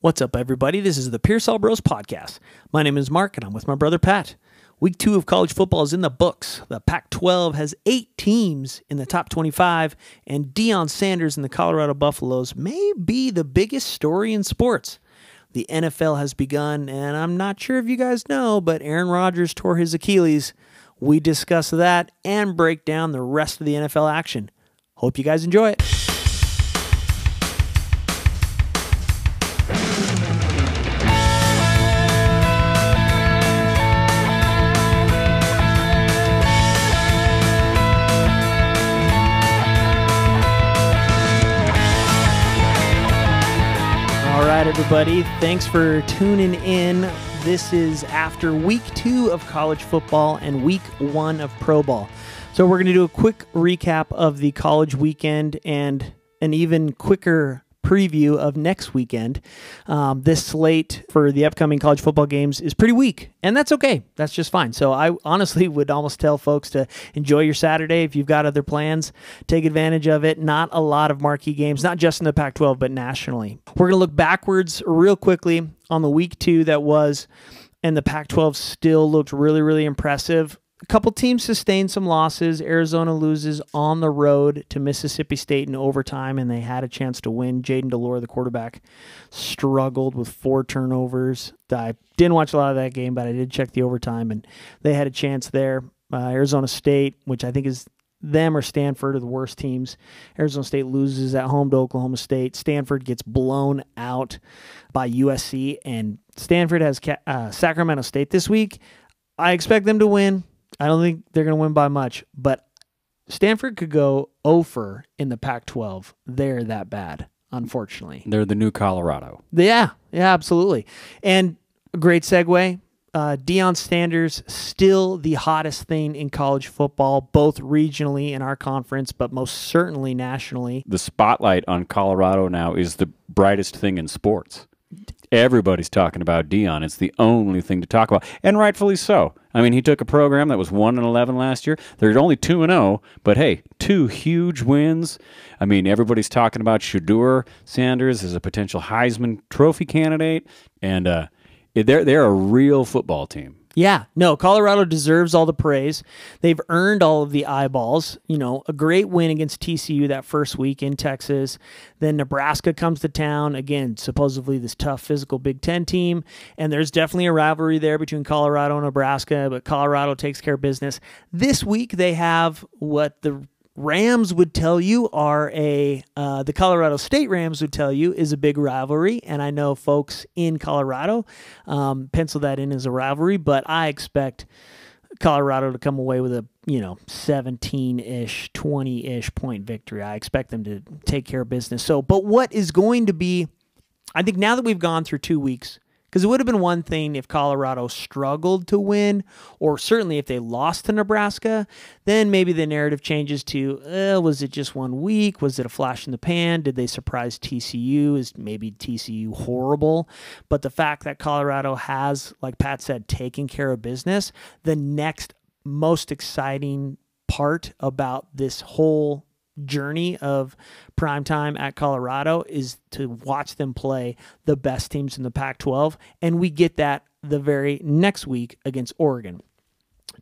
What's up, everybody? This is the Pearsall Bros podcast. My name is Mark, and I'm with my brother Pat. Week two of college football is in the books. The Pac 12 has eight teams in the top 25, and Deion Sanders and the Colorado Buffaloes may be the biggest story in sports. The NFL has begun, and I'm not sure if you guys know, but Aaron Rodgers tore his Achilles. We discuss that and break down the rest of the NFL action. Hope you guys enjoy it. Everybody. Thanks for tuning in. This is after week two of college football and week one of Pro Ball. So, we're going to do a quick recap of the college weekend and an even quicker preview of next weekend. Um, this slate for the upcoming college football games is pretty weak, and that's okay. That's just fine. So I honestly would almost tell folks to enjoy your Saturday if you've got other plans. Take advantage of it. Not a lot of marquee games, not just in the Pac 12, but nationally. We're going to look backwards real quickly on the week two that was, and the Pac 12 still looked really, really impressive a couple teams sustained some losses. Arizona loses on the road to Mississippi State in overtime, and they had a chance to win. Jayden de Laura, the quarterback, struggled with four turnovers. I didn't watch a lot of that game, but I did check the overtime, and they had a chance there. Uh, Arizona State, which I think is them or Stanford are the worst teams. Arizona State loses at home to Oklahoma State. Stanford gets blown out by USC, and Stanford has uh, Sacramento State this week. I expect them to win. I don't think they're going to win by much, but Stanford could go over in the Pac 12. They're that bad, unfortunately. They're the new Colorado. Yeah, yeah, absolutely. And a great segue. Uh, Deion Sanders still the hottest thing in college football, both regionally in our conference, but most certainly nationally. The spotlight on Colorado now is the brightest thing in sports. Everybody's talking about Deion. It's the only thing to talk about, and rightfully so. I mean, he took a program that was one and eleven last year. They're only two and zero, oh, but hey, two huge wins. I mean, everybody's talking about Shedeur Sanders as a potential Heisman Trophy candidate, and uh, they're they're a real football team. Yeah, no, Colorado deserves all the praise. They've earned all of the eyeballs. You know, a great win against TCU that first week in Texas. Then Nebraska comes to town. Again, supposedly this tough physical Big Ten team. And there's definitely a rivalry there between Colorado and Nebraska, but Colorado takes care of business. This week they have what the Rams would tell you are a uh, the Colorado State Rams would tell you is a big rivalry, and I know folks in Colorado um, pencil that in as a rivalry, but I expect Colorado to come away with a you know 17 ish, 20 ish point victory. I expect them to take care of business. So, but what is going to be? I think now that we've gone through two weeks because it would have been one thing if Colorado struggled to win, or certainly if they lost to Nebraska, then maybe the narrative changes to uh, was it just one week? Was it a flash in the pan? Did they surprise TCU? Is maybe TCU horrible? But the fact that Colorado has, like Pat said, taken care of business, the next most exciting part about this whole journey of prime time at Colorado is to watch them play the best teams in the Pac 12. And we get that the very next week against Oregon.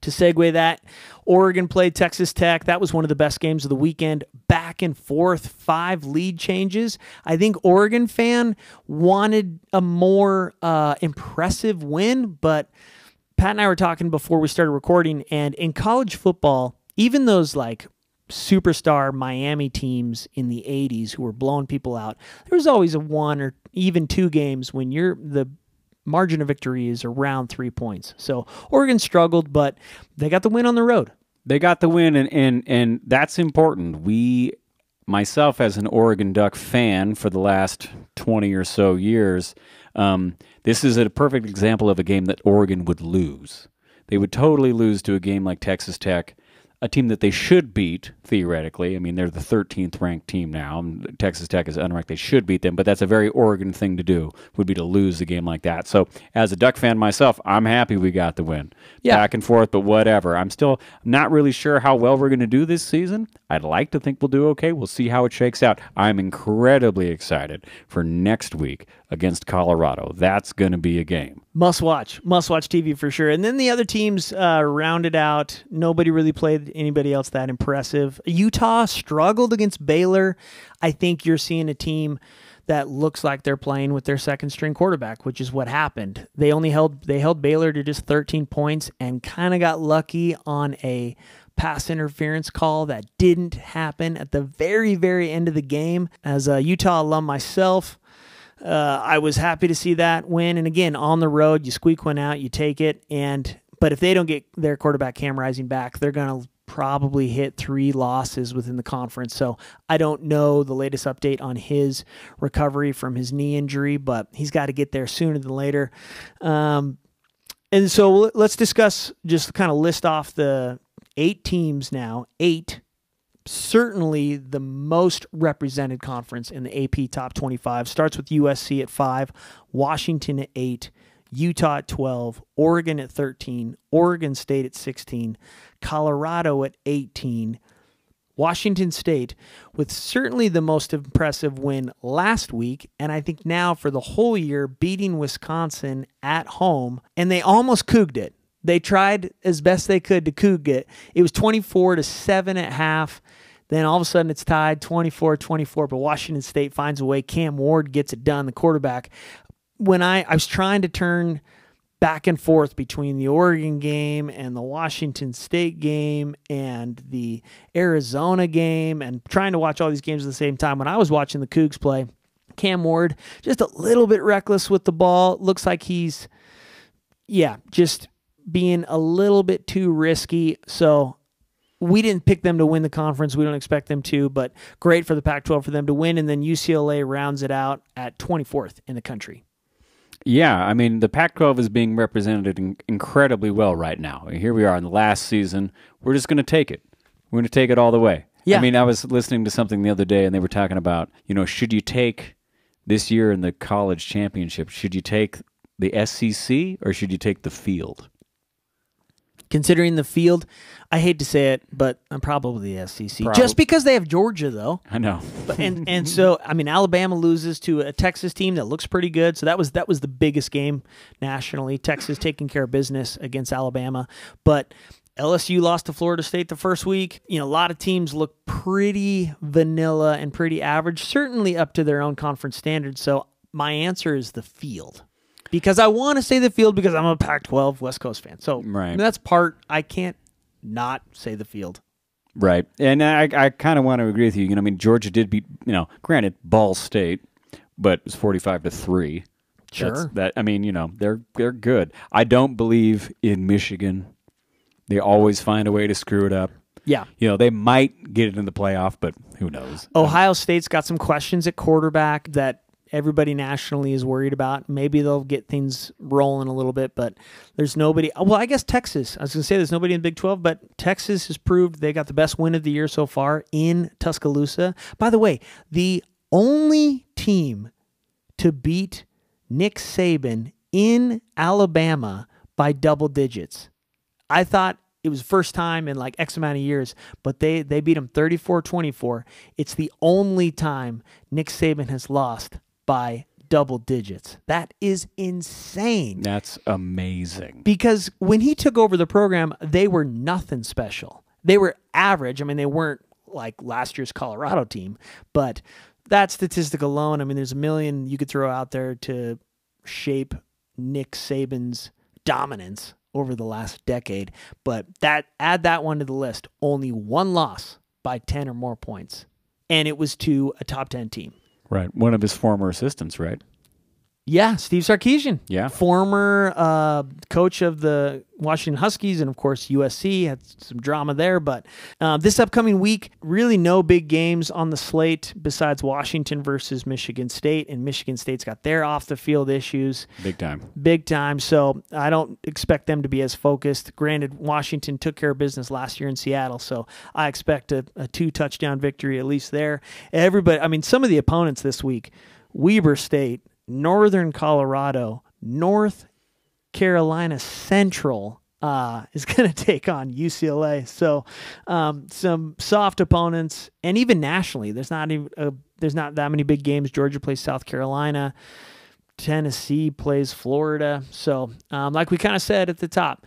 To segue that, Oregon played Texas Tech. That was one of the best games of the weekend. Back and forth, five lead changes. I think Oregon fan wanted a more uh, impressive win, but Pat and I were talking before we started recording, and in college football, even those like superstar Miami teams in the 80s who were blowing people out, there was always a one or even two games when you're the margin of victory is around three points. So Oregon struggled, but they got the win on the road. They got the win, and and and that's important. We, myself, as an Oregon Duck fan for the last twenty or so years, um, this is a perfect example of a game that Oregon would lose. They would totally lose to a game like Texas Tech a team that they should beat theoretically. I mean, they're the 13th ranked team now. Texas Tech is unranked. They should beat them, but that's a very Oregon thing to do. Would be to lose a game like that. So, as a Duck fan myself, I'm happy we got the win. Yeah. Back and forth, but whatever. I'm still not really sure how well we're going to do this season. I'd like to think we'll do okay. We'll see how it shakes out. I'm incredibly excited for next week against Colorado. That's going to be a game. Must watch, must watch TV for sure. And then the other teams uh, rounded out. Nobody really played anybody else that impressive. Utah struggled against Baylor. I think you're seeing a team that looks like they're playing with their second string quarterback, which is what happened. They only held they held Baylor to just 13 points and kind of got lucky on a pass interference call that didn't happen at the very very end of the game. As a Utah alum myself, uh, I was happy to see that win. And again, on the road, you squeak one out, you take it. And but if they don't get their quarterback Cam Rising back, they're going to probably hit three losses within the conference. So I don't know the latest update on his recovery from his knee injury, but he's got to get there sooner than later. Um, and so let's discuss just kind of list off the eight teams now, eight certainly the most represented conference in the AP Top 25. Starts with USC at 5, Washington at 8, Utah at 12, Oregon at 13, Oregon State at 16, Colorado at 18, Washington State with certainly the most impressive win last week, and I think now for the whole year, beating Wisconsin at home, and they almost couged it. They tried as best they could to coug it. It was 24 to 7 at half. Then all of a sudden it's tied 24 24, but Washington State finds a way. Cam Ward gets it done, the quarterback. When I, I was trying to turn back and forth between the Oregon game and the Washington State game and the Arizona game and trying to watch all these games at the same time, when I was watching the Cougs play, Cam Ward just a little bit reckless with the ball. Looks like he's, yeah, just being a little bit too risky. So we didn't pick them to win the conference. We don't expect them to, but great for the Pac 12 for them to win. And then UCLA rounds it out at 24th in the country. Yeah, I mean, the Pac 12 is being represented in- incredibly well right now. Here we are in the last season. We're just going to take it. We're going to take it all the way. Yeah. I mean, I was listening to something the other day, and they were talking about, you know, should you take this year in the college championship, should you take the SEC or should you take the field? Considering the field, I hate to say it, but I'm probably the SEC. Prob- Just because they have Georgia, though. I know. But, and and so I mean Alabama loses to a Texas team that looks pretty good. So that was that was the biggest game nationally. Texas taking care of business against Alabama, but LSU lost to Florida State the first week. You know, a lot of teams look pretty vanilla and pretty average, certainly up to their own conference standards. So my answer is the field. Because I want to say the field because I'm a Pac 12 West Coast fan. So Right. that's part I can't not say the field. Right. And I, I kind of want to agree with you. You know, I mean, Georgia did beat, you know, granted, Ball State, but it was 45 to 3. Sure. That's, that I mean, you know, they're they're good. I don't believe in Michigan. They always find a way to screw it up. Yeah. You know, they might get it in the playoff, but who knows? Ohio State's got some questions at quarterback that everybody nationally is worried about. Maybe they'll get things rolling a little bit, but there's nobody. Uh, well, I guess Texas. I was going to say there's nobody in Big 12, but Texas has proved they got the best win of the year so far in Tuscaloosa. By the way, the only team to beat Nick Saban in Alabama by double digits. I thought it was first time in like X amount of years, but they they beat him 34-24. It's the only time Nick Saban has lost by double digits. That is insane. That's amazing. Because when he took over the program, they were nothing special. They were average. I mean, they weren't like last year's Colorado team, but that statistic alone, I mean, there's a million you could throw out there to shape Nick Saban's dominance over the last decade. But that add that one to the list. Only one loss by 10 or more points. And it was to a top 10 team. Right. One of his former assistants, right? Yeah, Steve Sarkisian. Yeah. Former uh, coach of the Washington Huskies and, of course, USC. Had some drama there. But uh, this upcoming week, really no big games on the slate besides Washington versus Michigan State. And Michigan State's got their off the field issues. Big time. Big time. So I don't expect them to be as focused. Granted, Washington took care of business last year in Seattle. So I expect a, a two touchdown victory at least there. Everybody, I mean, some of the opponents this week Weber State. Northern Colorado, North Carolina Central uh, is going to take on UCLA. So um, some soft opponents, and even nationally, there's not even uh, there's not that many big games. Georgia plays South Carolina, Tennessee plays Florida. So um, like we kind of said at the top,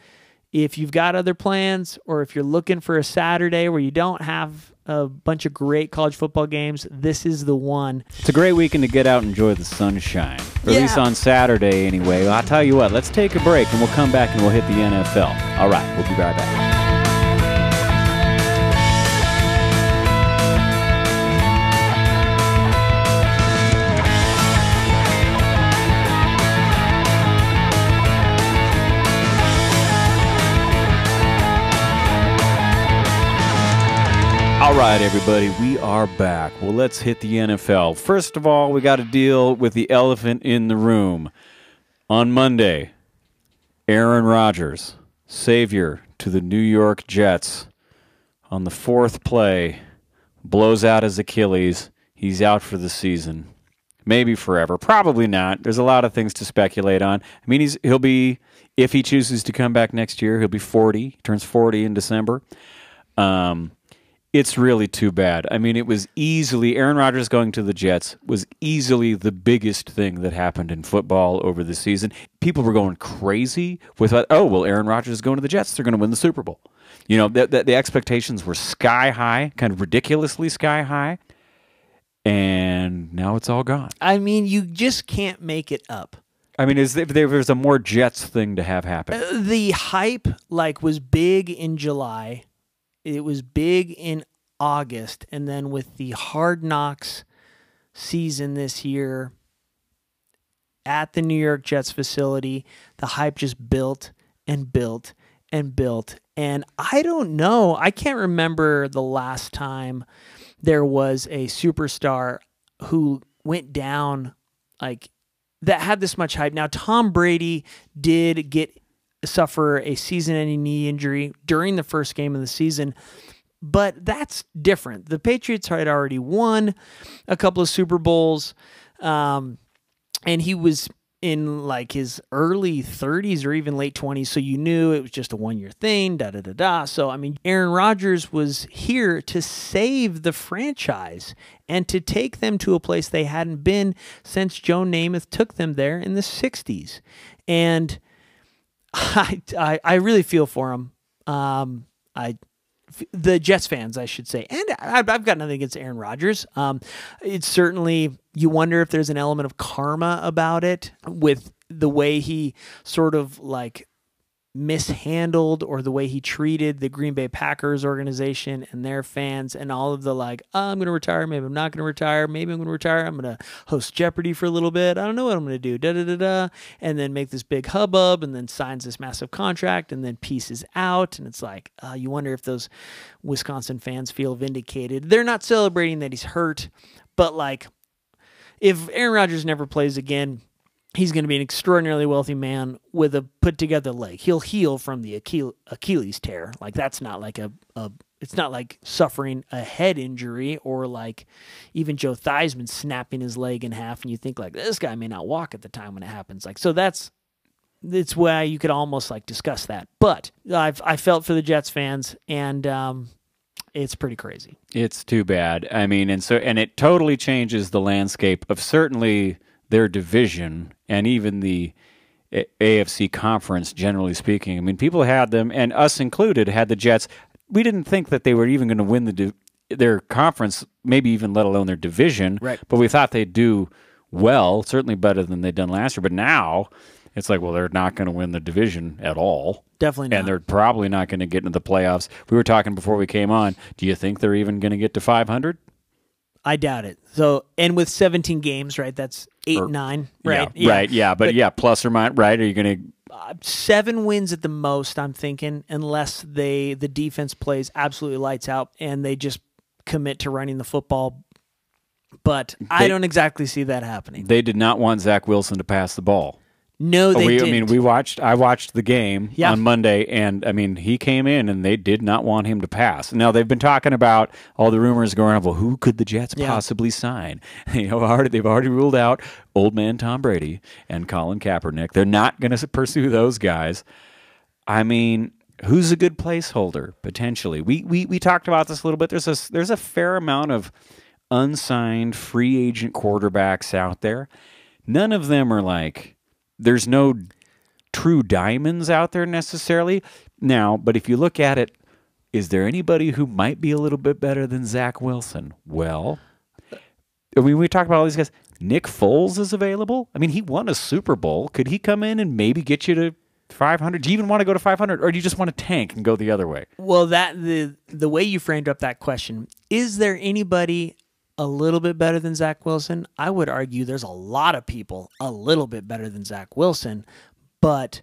if you've got other plans, or if you're looking for a Saturday where you don't have a bunch of great college football games, this is the one. It's a great weekend to get out and enjoy the sunshine. Or at least on Saturday, anyway. I'll tell you what, let's take a break and we'll come back and we'll hit the NFL. All right, we'll be right back. All right, everybody, we are back. Well, let's hit the NFL. First of all, we got to deal with the elephant in the room. On Monday, Aaron Rodgers, savior to the New York Jets, on the fourth play, blows out his Achilles. He's out for the season. Maybe forever. Probably not. There's a lot of things to speculate on. I mean, he's he'll be if he chooses to come back next year, he'll be 40. He turns 40 in December. Um, it's really too bad. I mean, it was easily Aaron Rodgers going to the Jets was easily the biggest thing that happened in football over the season. People were going crazy with, oh, well, Aaron Rodgers is going to the Jets. They're going to win the Super Bowl. You know, the, the, the expectations were sky high, kind of ridiculously sky high. And now it's all gone. I mean, you just can't make it up. I mean, is there, there's a more Jets thing to have happen? Uh, the hype like was big in July. It was big in August, and then with the Hard Knocks season this year at the New York Jets facility, the hype just built and built and built. And I don't know, I can't remember the last time there was a superstar who went down like that had this much hype. Now Tom Brady did get suffer a season-ending knee injury during the first game of the season, but that's different. The Patriots had already won a couple of Super Bowls, um, and he was in like his early 30s or even late 20s, so you knew it was just a one-year thing. Da da da da. So I mean, Aaron Rodgers was here to save the franchise and to take them to a place they hadn't been since Joe Namath took them there in the 60s, and I, I, I really feel for him. Um, I, the Jets fans, I should say, and I've, I've got nothing against Aaron Rodgers. Um, it's certainly you wonder if there's an element of karma about it with the way he sort of like mishandled or the way he treated the Green Bay Packers organization and their fans and all of the like, oh, I'm going to retire. Maybe I'm not going to retire. Maybe I'm going to retire. I'm going to host Jeopardy for a little bit. I don't know what I'm going to do. Da da da da. And then make this big hubbub and then signs this massive contract and then pieces out. And it's like, uh, you wonder if those Wisconsin fans feel vindicated. They're not celebrating that he's hurt, but like, if Aaron Rodgers never plays again, he's going to be an extraordinarily wealthy man with a put together leg. He'll heal from the Achille, Achilles tear. Like that's not like a, a it's not like suffering a head injury or like even Joe Theismann snapping his leg in half and you think like this guy may not walk at the time when it happens. Like so that's it's why you could almost like discuss that. But I've I felt for the Jets fans and um it's pretty crazy. It's too bad. I mean, and so and it totally changes the landscape of certainly their division and even the AFC conference generally speaking. I mean, people had them and us included had the Jets. We didn't think that they were even going to win the div- their conference, maybe even let alone their division. Right. But we thought they'd do well, certainly better than they'd done last year. But now it's like, well, they're not going to win the division at all. Definitely not. And they're probably not going to get into the playoffs. We were talking before we came on. Do you think they're even going to get to 500? I doubt it. So, and with 17 games, right? That's eight, Or- nine, right? Yeah, right. Yeah, but, But- yeah, plus or minus. Right? Are you going to? Uh, seven wins at the most. I'm thinking, unless they the defense plays absolutely lights out and they just commit to running the football. But I don't exactly see that happening. They did not want Zach Wilson to pass the ball. No, they we, didn't. I mean, we watched. I watched the game Yeah. on Monday, and I mean, he came in, and they did not want him to pass. Now they've been talking about all the rumors going on. Well, who could the Jets Yeah. possibly sign? You know, already they've already ruled out old man Tom Brady and Colin Kaepernick. They're not going to pursue those guys. I mean, who's a good placeholder potentially? We we we talked about this a little bit. There's a there's a fair amount of unsigned free agent quarterbacks out there. None of them are like there's no true diamonds out there necessarily. Now, but if you look at it, is there anybody who might be a little bit better than Zach Wilson? Well, I mean, we talk about all these guys. Nick Foles is available. I mean, he won a Super Bowl. Could he come in and maybe get you to 500? Do you even want to go to 500, or do you just want to tank and go the other way? Well, that the the way you framed up that question, is there anybody a little bit better than Zach Wilson? I would argue there's a lot of people a little bit better than Zach Wilson, but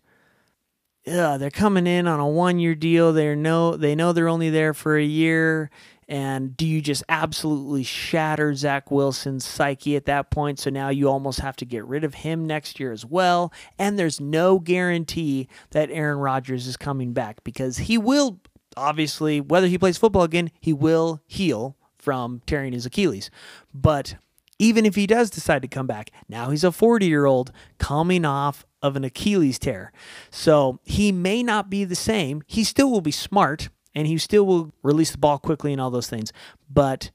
yeah, they're coming in on a one year deal. They know they know they're only there for a year. And do you just absolutely shatter Zach Wilson's psyche at that point? So now you almost have to get rid of him next year as well. And there's no guarantee that Aaron Rodgers is coming back because he will, obviously, whether he plays football again, he will heal from tearing his Achilles. But even if he does decide to come back, now he's a 40 year old coming off of an Achilles tear. So he may not be the same. He still will be smart and he still will release the ball quickly and all those things. But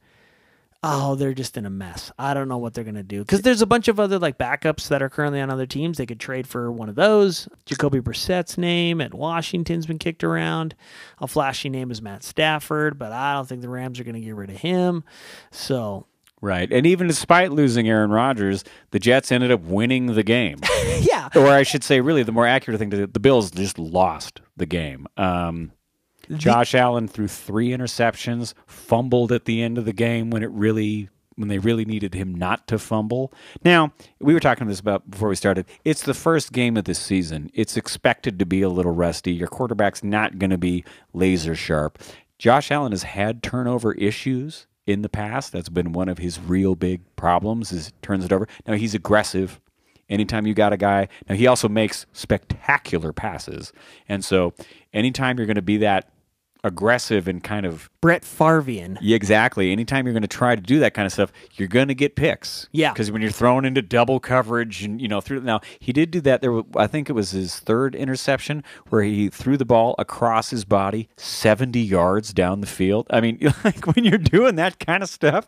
oh, they're just in a mess. I don't know what they're going to do because there's a bunch of other like backups that are currently on other teams. They could trade for one of those. Jacoby Brissett's name at Washington's been kicked around. A flashy name is Matt Stafford, but I don't think the Rams are going to get rid of him. So Right. And even despite losing Aaron Rodgers, the Jets ended up winning the game. yeah, or I should say, really, the more accurate thing to the Bills just lost the game. Um, Josh Allen threw three interceptions, fumbled at the end of the game when it really when they really needed him not to fumble. Now, we were talking this about before we started. It's the first game of the season. It's expected to be a little rusty. Your quarterback's not going to be laser sharp. Josh Allen has had turnover issues in the past. That's been one of his real big problems is turns it over. Now he's aggressive. Anytime you got a guy, now he also makes spectacular passes. And so anytime you're going to be that aggressive and kind of Brett Farvian. yeah, exactly. Anytime you're going to try to do that kind of stuff, you're going to get picks. Yeah. because when you're thrown into double coverage and you know through now he did do that. There, were, I think it was his third interception where he threw the ball across his body 70 yards down the field. I mean, like when you're doing that kind of stuff,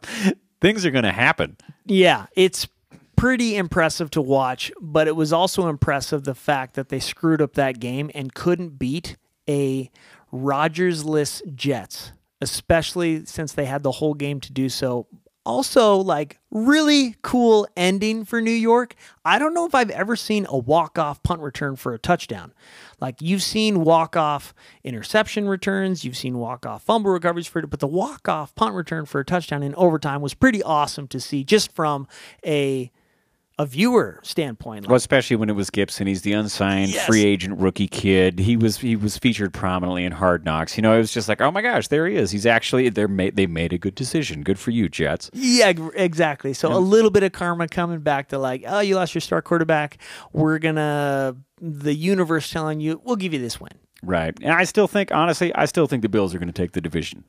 things are going to happen. Yeah, it's pretty impressive to watch, but it was also impressive the fact that they screwed up that game and couldn't beat a Rodgers-less Jets, especially since they had the whole game to do so. Also, like really cool ending for New York. I don't know if I've ever seen a walk-off punt return for a touchdown. Like you've seen walk-off interception returns, you've seen walk-off fumble recoveries for it, but the walk-off punt return for a touchdown in overtime was pretty awesome to see just from a a viewer standpoint. Well, especially when it was Gipson. He's the unsigned Yes. free agent rookie kid. He was he was featured prominently in Hard Knocks. You know, it was just like, oh my gosh, there he is. He's actually they made they made a good decision. Good for you, Jets. Yeah, exactly. So a little bit of karma coming back to like, oh, you lost your star quarterback. We're gonna the universe telling you we'll give you this win. Right. And I still think, honestly, I still think the Bills are going to take the division.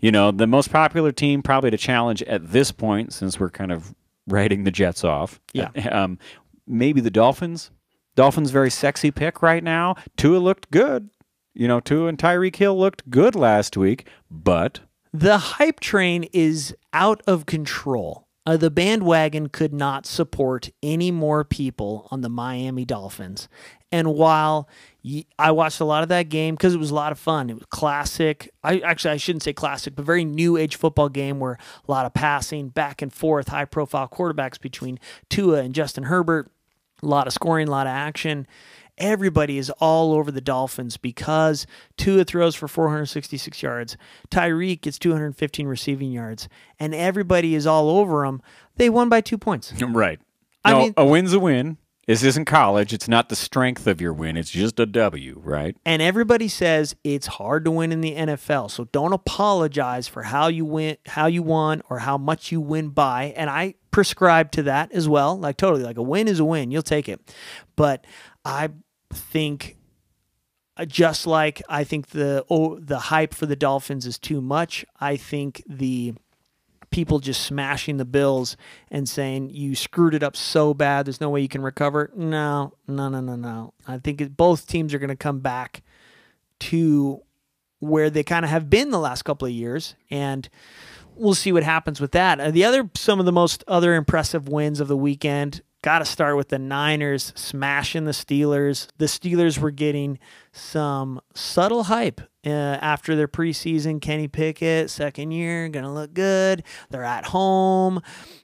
You know, the most popular team probably to challenge at this point, since we're kind of writing the Jets off. Yeah. Um, maybe the Dolphins. Dolphins very sexy pick right now. Tua looked good. You know, Tua and Tyreek Hill looked good last week, but The hype train is out of control. Uh, the bandwagon could not support any more people on the Miami Dolphins. And while I watched a lot of that game because it was a lot of fun, it was classic. I actually I shouldn't say classic, but very new age football game where a lot of passing, back and forth, high profile quarterbacks between Tua and Justin Herbert a lot of scoring, a lot of action. everybody is all over the Dolphins because Tua throws for 466 yards, Tyreek gets 215 receiving yards, and everybody is all over them. They won by two points. Right. I no, mean- a win's a win. This isn't college. It's not the strength of your win. It's just a W, right? And everybody says it's hard to win in the NFL. So don't apologize for how you win, how you won, or how much you win by. And I prescribe to that as well. Like totally, like a win is a win. You'll take it. But I think uh, just like I think the oh, the hype for the Dolphins is too much. I think the people just smashing the Bills and saying you screwed it up so bad, there's no way you can recover. No, no, no, no, no. I think it, both teams are going to come back to where they kind of have been the last couple of years, and we'll see what happens with that. Uh, the other, some of the most other impressive wins of the weekend. Got to start with the Niners smashing the Steelers. The Steelers were getting some subtle hype uh, after their preseason. Kenny Pickett, second year, to look good. They're at home.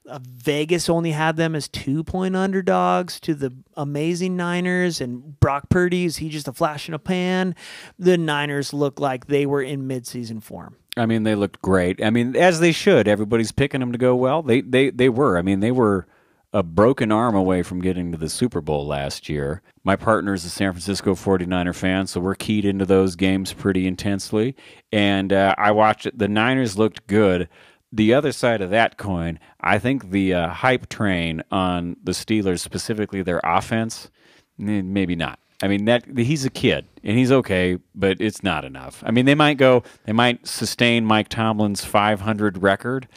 Uh, Vegas only had them as two point underdogs to the amazing Niners. And Brock Purdy, is he just a flash in a pan? The Niners look like they were in midseason form. I mean, they looked great. I mean, as they should. Everybody's picking them to go well. They they they were. I mean, they were a broken arm away from getting to the Super Bowl last year. My partner is a San Francisco 49er fan, so we're keyed into those games pretty intensely. And uh, I watched it. The Niners looked good. The other side of that coin, I think the uh, hype train on the Steelers, specifically their offense, maybe not. I mean that he's a kid and he's okay, but it's not enough. I mean they might go, they might sustain Mike Tomlin's 500 record.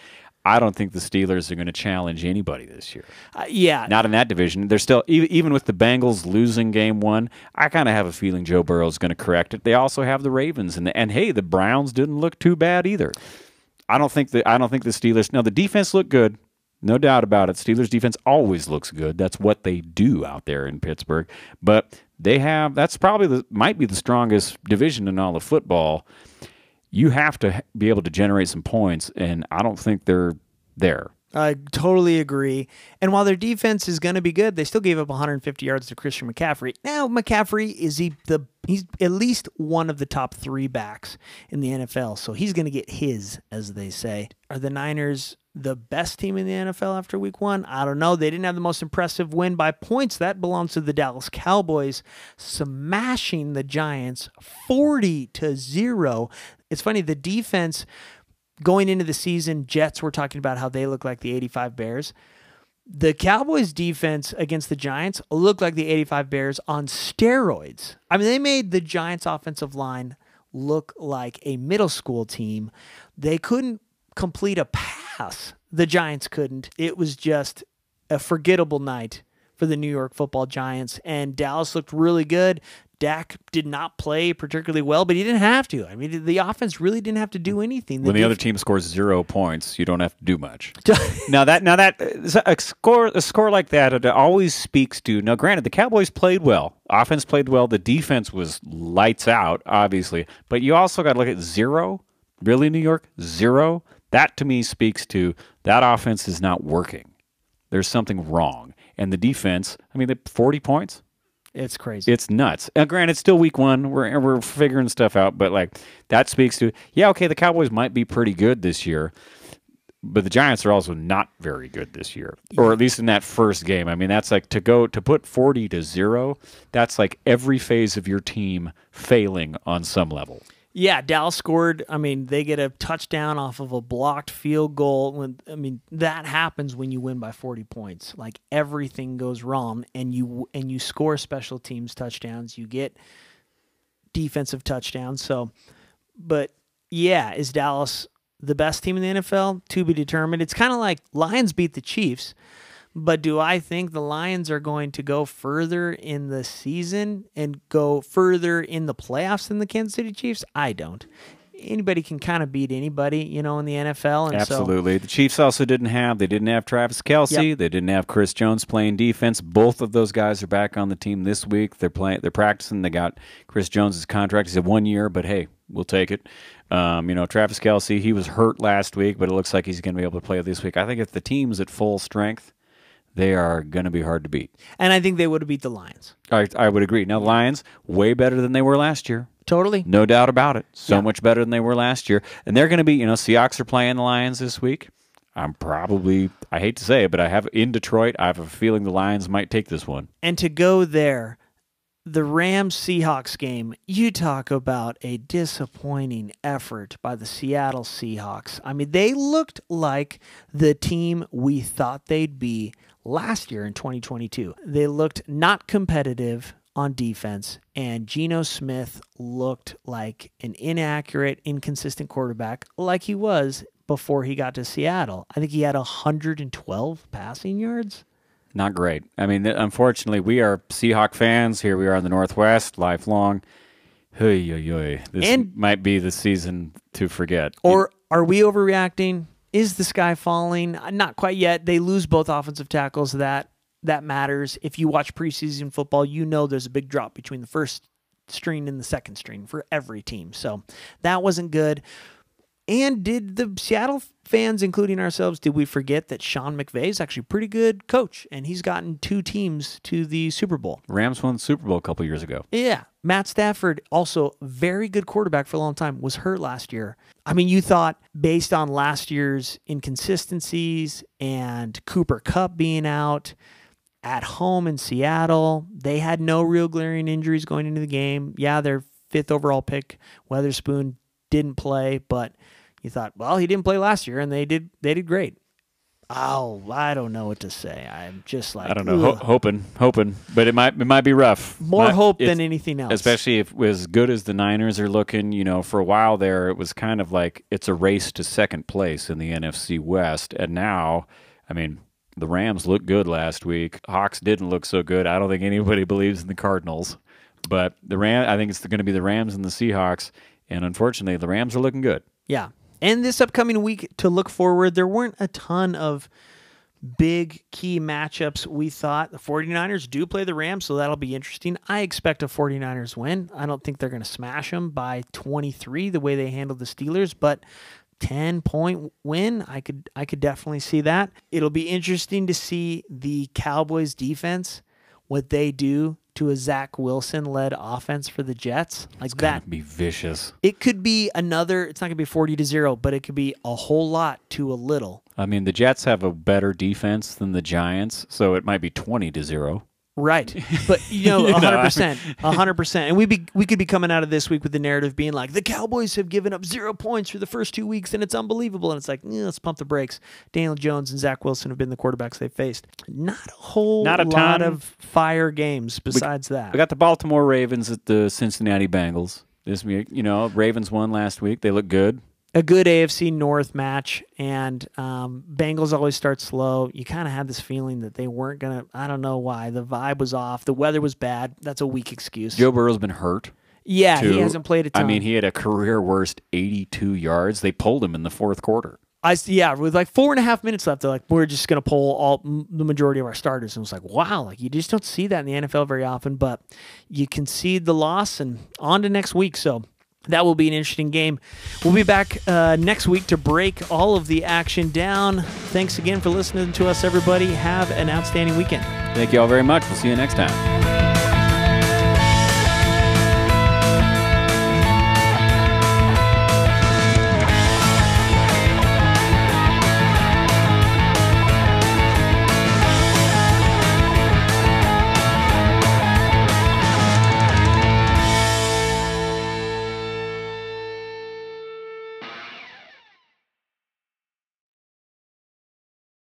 I don't think the Steelers are going to challenge anybody this year. Uh, yeah. Not in that division. They're still even with the Bengals losing game one. I kind of have a feeling Joe Burrow is going to correct it. They also have the Ravens and the, and hey, the Browns didn't look too bad either. I don't think the I don't think the Steelers. No, the defense looked good. No doubt about it. Steelers defense always looks good. That's what they do out there in Pittsburgh. But they have that's probably the might be the strongest division in all of football. You have to be able to generate some points, and I don't think they're there. I totally agree. And while their defense is going to be good, they still gave up 150 yards to Christian McCaffrey. Now, McCaffrey is he the he's at least one of the top 3 backs in the NFL. So he's going to get his as they say. Are the Niners the best team in the NFL after week 1? I don't know. They didn't have the most impressive win by points. That belongs to the Dallas Cowboys smashing the Giants 40 to 0. It's funny the defense going into the season, Jets were talking about how they look like the 85 Bears. The Cowboys defense against the Giants looked like the 85 Bears on steroids. I mean, they made the Giants offensive line look like a middle school team. They couldn't complete a pass. The Giants couldn't. It was just a forgettable night for the New York football Giants. And Dallas looked really good. Dak did not play particularly well, but he didn't have to. I mean, the offense really didn't have to do anything. when the def- other team scores zero points, you don't have to do much. now that now that a score a score like that it always speaks to. Now, granted, the Cowboys played well, offense played well, the defense was lights out, obviously, but you also got to look at zero. Really, New York zero. That to me speaks to that offense is not working. There's something wrong, and the defense. I mean, they forty points. it's crazy. It's nuts. Uh, granted, it's still week one. We're we're figuring stuff out, but like that speaks to yeah. Okay, the Cowboys might be pretty good this year, but the Giants are also not very good this year, or at least in that first game. I mean, that's like to go to put forty to zero. That's like every phase of your team failing on some level. Yeah, Dallas scored. I mean, they get a touchdown off of a blocked field goal. When I mean, that happens when you win by 40 points. Like everything goes wrong and you and you score special teams touchdowns, you get defensive touchdowns. So, but yeah, is Dallas the best team in the NFL? To be determined. It's kind of like Lions beat the Chiefs. But do I think the Lions are going to go further in the season and go further in the playoffs than the Kansas City Chiefs? I don't. Anybody can kind of beat anybody, you know, in the NFL. And so Absolutely. the Chiefs also didn't have they didn't have Travis Kelce. Yep. They didn't have Chris Jones playing defense. Both of those guys are back on the team this week. They're playing. They're practicing. They got Chris Jones's contract. He's a one year, but hey, we'll take it. Um, you know, Travis Kelce. He was hurt last week, but it looks like he's going to be able to play this week. I think if the team's at full strength, they are going to be hard to beat. And I think they would have beat the Lions. I, I would agree. Now, Lions, way better than they were last year. Totally. No doubt about it. So Yeah. much better than they were last year. And they're going to be, you know, Seahawks are playing the Lions this week. I'm probably, I hate to say it, but I have in Detroit, I have a feeling the Lions might take this one. And to go there, the Rams Seahawks game, you talk about a disappointing effort by the Seattle Seahawks. I mean, they looked like the team we thought they'd be last year in 2022. They looked not competitive on defense, and Geno Smith looked like an inaccurate, inconsistent quarterback like he was before he got to Seattle. I think he had 112 passing yards. Not great. I mean, unfortunately, we are Seahawk fans. Here we are in the Northwest, lifelong. Hey, hey, hey. This And- might be the season to forget. Or are we overreacting? Is the sky falling? Uh, Not quite yet. They lose both offensive tackles. That that matters. If you watch preseason football, you know there's a big drop between the first string and the second string for every team. So that wasn't good. And did the Seattle fans, including ourselves, did we forget that Sean McVay is actually a pretty good coach and he's gotten two teams to the Super Bowl? Rams won the Super Bowl a couple years ago. Yeah. Matt Stafford, also very good quarterback for a long time, was hurt last year. I mean, you thought based on last year's inconsistencies and Cooper Kupp being out at home in Seattle, they had no real glaring injuries going into the game. Yeah, their fifth overall pick, Witherspoon, didn't play, but you thought, well, he didn't play last year, and they did. They did great. Oh, I don't know what to say. I'm just like I don't know, ho- hoping, hoping, but it might it might be rough. more Might- hope than anything else. especially if as good as the Niners are looking. You know, for a while there, it was kind of like it's a race to second place in the NFC West, and now, I mean, the Rams looked good last week. Hawks didn't look so good. I don't think anybody believes in the Cardinals, but the Ram. I think it's going to be the Rams and the Seahawks, and unfortunately, the Rams are looking good. Yeah. And this upcoming week to look forward, there weren't a ton of big key matchups we thought. The 49ers do play the Rams, so that'll be interesting. I expect a 49ers win. I don't think they're going to smash them by 23 the way they handled the Steelers, but 10 point win, I could I could definitely see that. It'll be interesting to see the Cowboys defense what they do to a Zach Wilson led offense for the Jets. Like that Gonna be vicious. it could be another it's not going to be 40 to 0 but it could be a whole lot to a little I mean, the Jets have a better defense than the Giants, so it might be twenty to zero. Right but you know 100% 100% and we be we could be coming out of this week with the narrative being like the cowboys have given up zero points for the first two weeks and it's unbelievable and it's like eh, let's pump the brakes daniel jones and zach wilson have been the quarterbacks they've faced not a whole Not a lot ton. of fire games besides that We got the Baltimore Ravens at the Cincinnati Bengals. This week, you know, Ravens won last week. They look good. A good AFC North match, and um, Bengals always start slow. You kind of had this feeling that they weren't gonna. I don't know why. The vibe was off. The weather was bad. That's a weak excuse. Joe Burrow's been hurt. yeah, too. he hasn't played a ton. I mean, he had a career worst 82 yards. They pulled him in the fourth quarter. I yeah, with like four and a half minutes left, they're like, we're just gonna pull all m- the majority of our starters, and it was like, wow, like you just don't see that in the NFL very often. But you concede the loss, and on to next week. So. That will be an interesting game. We'll be back uh, next week to break all of the action down. Thanks again for listening to us, everybody. Have an outstanding weekend. Thank you all very much. We'll see you next time.